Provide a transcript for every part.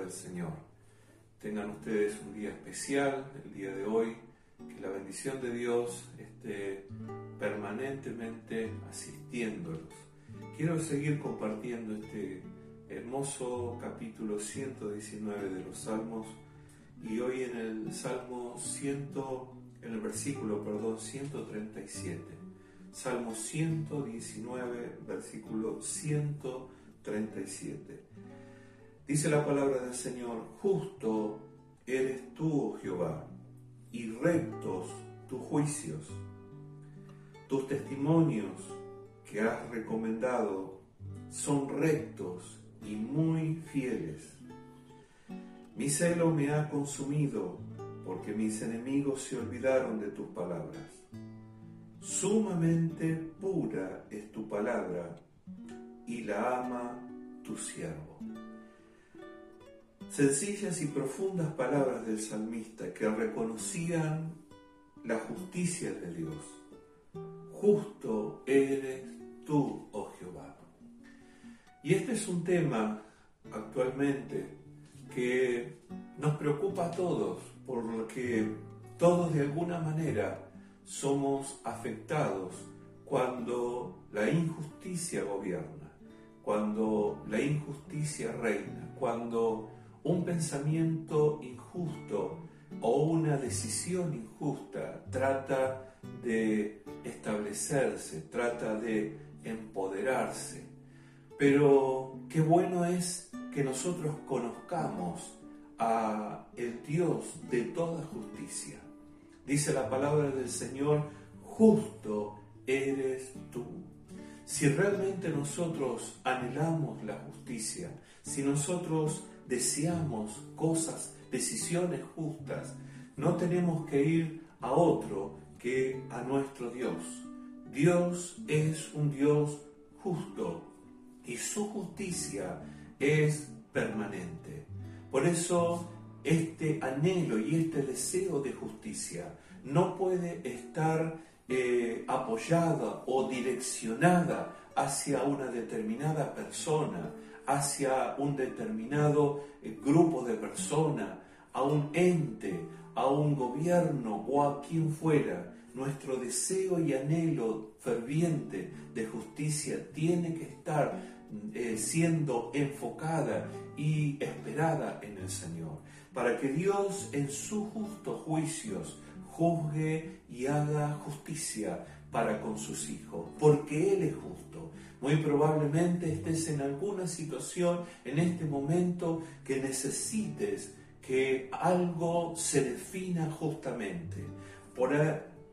del Señor. Tengan ustedes un día especial, el día de hoy, que la bendición de Dios esté permanentemente asistiéndolos. Quiero seguir compartiendo este hermoso capítulo 119 de los Salmos y hoy en el Salmo 100, en el versículo, perdón, 137. Salmo 119, versículo 137. Dice la palabra del Señor, justo eres tú, oh Jehová, y rectos tus juicios. Tus testimonios que has recomendado son rectos y muy fieles. Mi celo me ha consumido porque mis enemigos se olvidaron de tus palabras. Sumamente pura es tu palabra y la ama tu siervo. Sencillas y profundas palabras del salmista que reconocían la justicia de Dios. Justo eres tú, oh Jehová. Y este es un tema actualmente que nos preocupa a todos, porque todos de alguna manera somos afectados cuando la injusticia gobierna, cuando la injusticia reina, cuando un pensamiento injusto o una decisión injusta trata de establecerse, trata de empoderarse. Pero qué bueno es que nosotros conozcamos a el Dios de toda justicia. Dice la palabra del Señor, justo eres tú. Si realmente nosotros anhelamos la justicia, si nosotros deseamos cosas, decisiones justas, no tenemos que ir a otro que a nuestro Dios. Dios es un Dios justo y su justicia es permanente. Por eso este anhelo y este deseo de justicia no puede estar eh, apoyada o direccionada hacia una determinada persona, hacia un determinado eh, grupo de personas, a un ente, a un gobierno o a quien fuera. Nuestro deseo y anhelo ferviente de justicia tiene que estar eh, siendo enfocada y esperada en el Señor, para que Dios en sus justos juicios juzgue y haga justicia para con sus hijos, porque Él es justo. Muy probablemente estés en alguna situación en este momento que necesites que algo se defina justamente. Por,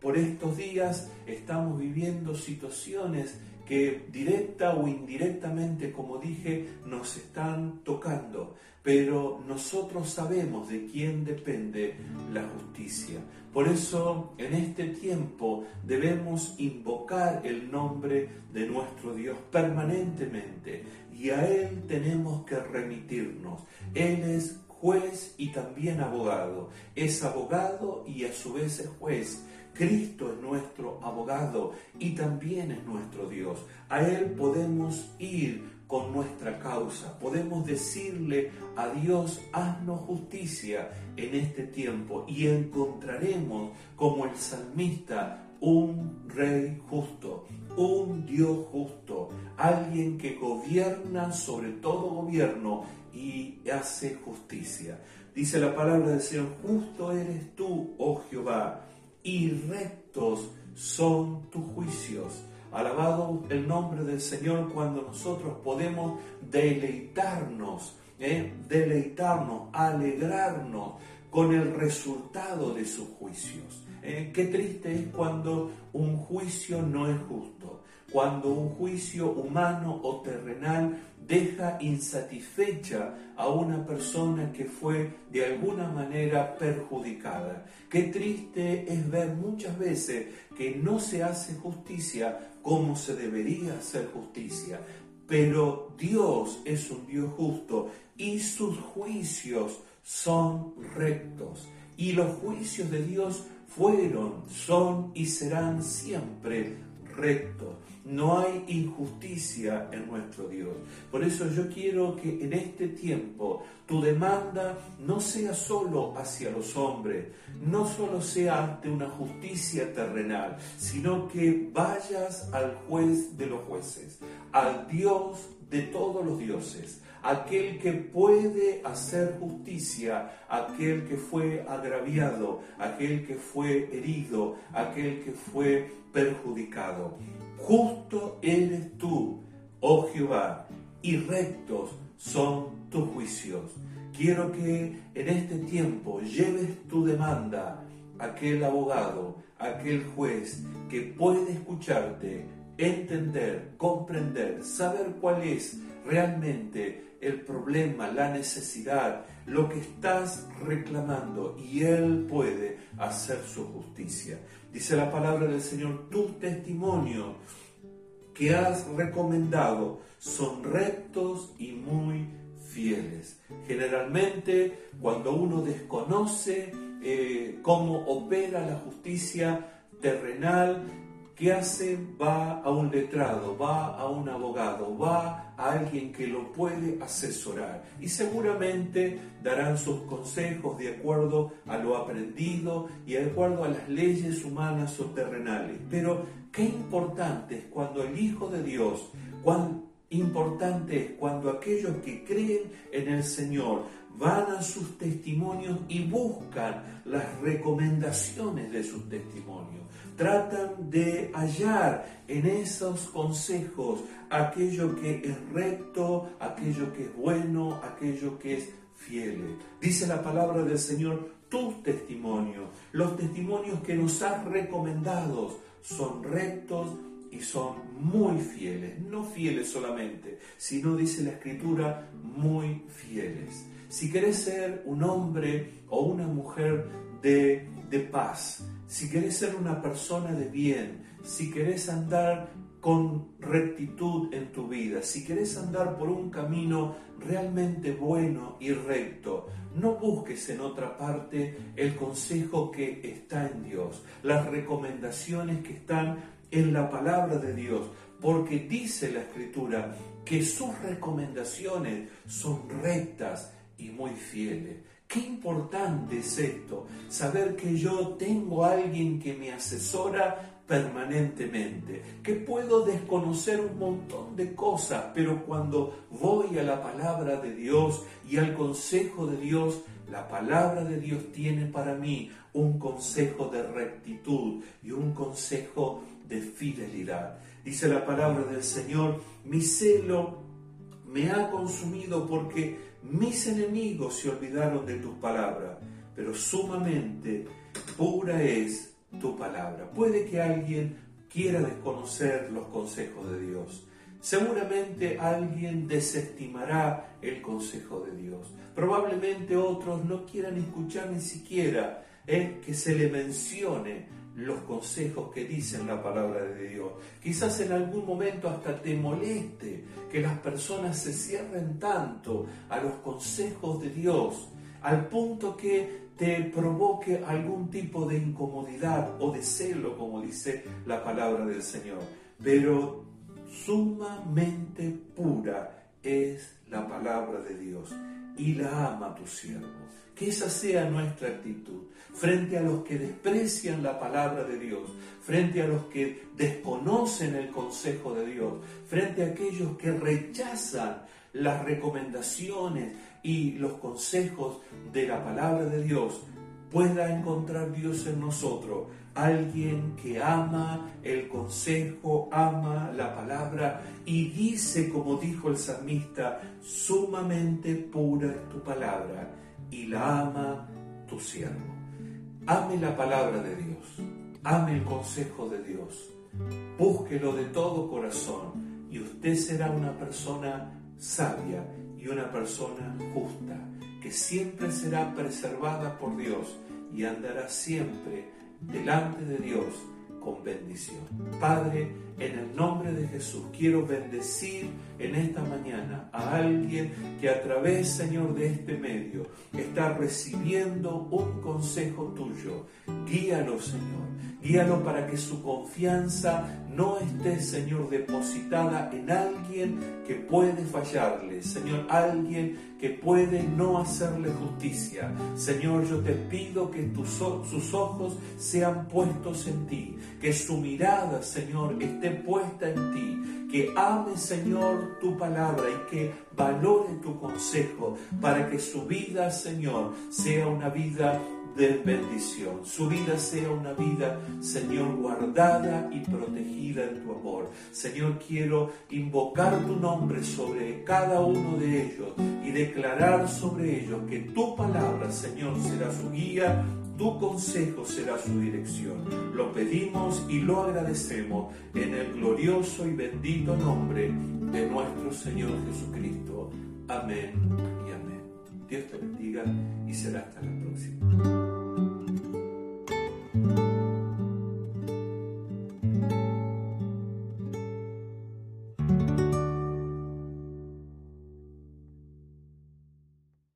por estos días estamos viviendo situaciones que directa o indirectamente, como dije, nos están tocando, pero nosotros sabemos de quién depende la justicia. Por eso en este tiempo debemos invocar el nombre de nuestro Dios permanentemente y a Él tenemos que remitirnos. Él es juez y también abogado. Es abogado y a su vez es juez. Cristo es nuestro abogado y también es nuestro Dios. A Él podemos ir con nuestra causa. Podemos decirle a Dios, haznos justicia en este tiempo y encontraremos como el salmista un rey justo, un Dios justo, alguien que gobierna sobre todo gobierno y hace justicia. Dice la palabra del Señor, justo eres tú, oh Jehová, y rectos son tus juicios. Alabado el nombre del Señor cuando nosotros podemos deleitarnos, ¿eh? deleitarnos, alegrarnos con el resultado de sus juicios. ¿eh? Qué triste es cuando un juicio no es justo, cuando un juicio humano o terrenal deja insatisfecha a una persona que fue de alguna manera perjudicada. Qué triste es ver muchas veces que no se hace justicia como se debería hacer justicia. Pero Dios es un Dios justo y sus juicios son rectos. Y los juicios de Dios fueron, son y serán siempre rectos. No hay injusticia en nuestro Dios. Por eso yo quiero que en este tiempo tu demanda no sea solo hacia los hombres, no solo sea ante una justicia terrenal, sino que vayas al juez de los jueces, al Dios de todos los dioses, aquel que puede hacer justicia, aquel que fue agraviado, aquel que fue herido, aquel que fue perjudicado. Justo eres tú, oh Jehová, y rectos son tus juicios. Quiero que en este tiempo lleves tu demanda a aquel abogado, aquel juez que puede escucharte, entender, comprender, saber cuál es realmente el problema, la necesidad, lo que estás reclamando y Él puede hacer su justicia. Dice la palabra del Señor, tu testimonio que has recomendado son rectos y muy fieles. Generalmente cuando uno desconoce eh, cómo opera la justicia terrenal, ¿Qué hace? Va a un letrado, va a un abogado, va a alguien que lo puede asesorar y seguramente darán sus consejos de acuerdo a lo aprendido y de acuerdo a las leyes humanas o terrenales. Pero qué importante es cuando el Hijo de Dios, cuán importante es cuando aquellos que creen en el Señor van a sus testimonios y buscan las recomendaciones de sus testimonios tratan de hallar en esos consejos aquello que es recto, aquello que es bueno, aquello que es fiel. Dice la palabra del Señor, tus testimonios, los testimonios que nos has recomendado son rectos y son muy fieles, no fieles solamente, sino dice la escritura, muy fieles. Si querés ser un hombre o una mujer de, de paz, si querés ser una persona de bien, si querés andar con rectitud en tu vida, si querés andar por un camino realmente bueno y recto, no busques en otra parte el consejo que está en Dios, las recomendaciones que están en la palabra de Dios, porque dice la escritura que sus recomendaciones son rectas y muy fieles. Qué importante es esto, saber que yo tengo a alguien que me asesora permanentemente, que puedo desconocer un montón de cosas, pero cuando voy a la palabra de Dios y al consejo de Dios, la palabra de Dios tiene para mí un consejo de rectitud y un consejo de fidelidad. Dice la palabra del Señor, mi celo me ha consumido porque mis enemigos se olvidaron de tus palabras, pero sumamente pura es tu palabra. Puede que alguien quiera desconocer los consejos de Dios. Seguramente alguien desestimará el consejo de Dios. Probablemente otros no quieran escuchar ni siquiera eh, que se le mencione los consejos que dicen la palabra de Dios. Quizás en algún momento hasta te moleste que las personas se cierren tanto a los consejos de Dios, al punto que te provoque algún tipo de incomodidad o de celo, como dice la palabra del Señor. Pero sumamente pura es la palabra de Dios y la ama tu siervo. Que esa sea nuestra actitud frente a los que desprecian la palabra de Dios, frente a los que desconocen el consejo de Dios, frente a aquellos que rechazan las recomendaciones y los consejos de la palabra de Dios, pueda encontrar Dios en nosotros alguien que ama el consejo, ama la palabra y dice, como dijo el salmista, sumamente pura es tu palabra y la ama tu siervo. Ame la palabra de Dios, ame el consejo de Dios, búsquelo de todo corazón y usted será una persona sabia y una persona justa, que siempre será preservada por Dios y andará siempre delante de Dios con bendición. Padre, en el nombre de Jesús, quiero bendecir en esta mañana a alguien que a través, Señor, de este medio está recibiendo un consejo tuyo. Guíalo, Señor. Guíalo para que su confianza no esté, Señor, depositada en alguien que puede fallarle, Señor, alguien que puede no hacerle justicia. Señor, yo te pido que tus, sus ojos sean puestos en ti, que su mirada, Señor, esté puesta en ti, que ame, Señor, tu palabra y que valore tu consejo para que su vida, Señor, sea una vida de bendición. Su vida sea una vida, Señor, guardada y protegida en tu amor. Señor, quiero invocar tu nombre sobre cada uno de ellos y declarar sobre ellos que tu palabra, Señor, será su guía, tu consejo será su dirección. Lo pedimos y lo agradecemos en el glorioso y bendito nombre de nuestro Señor Jesucristo. Amén y amén. Dios te bendiga y será hasta la próxima.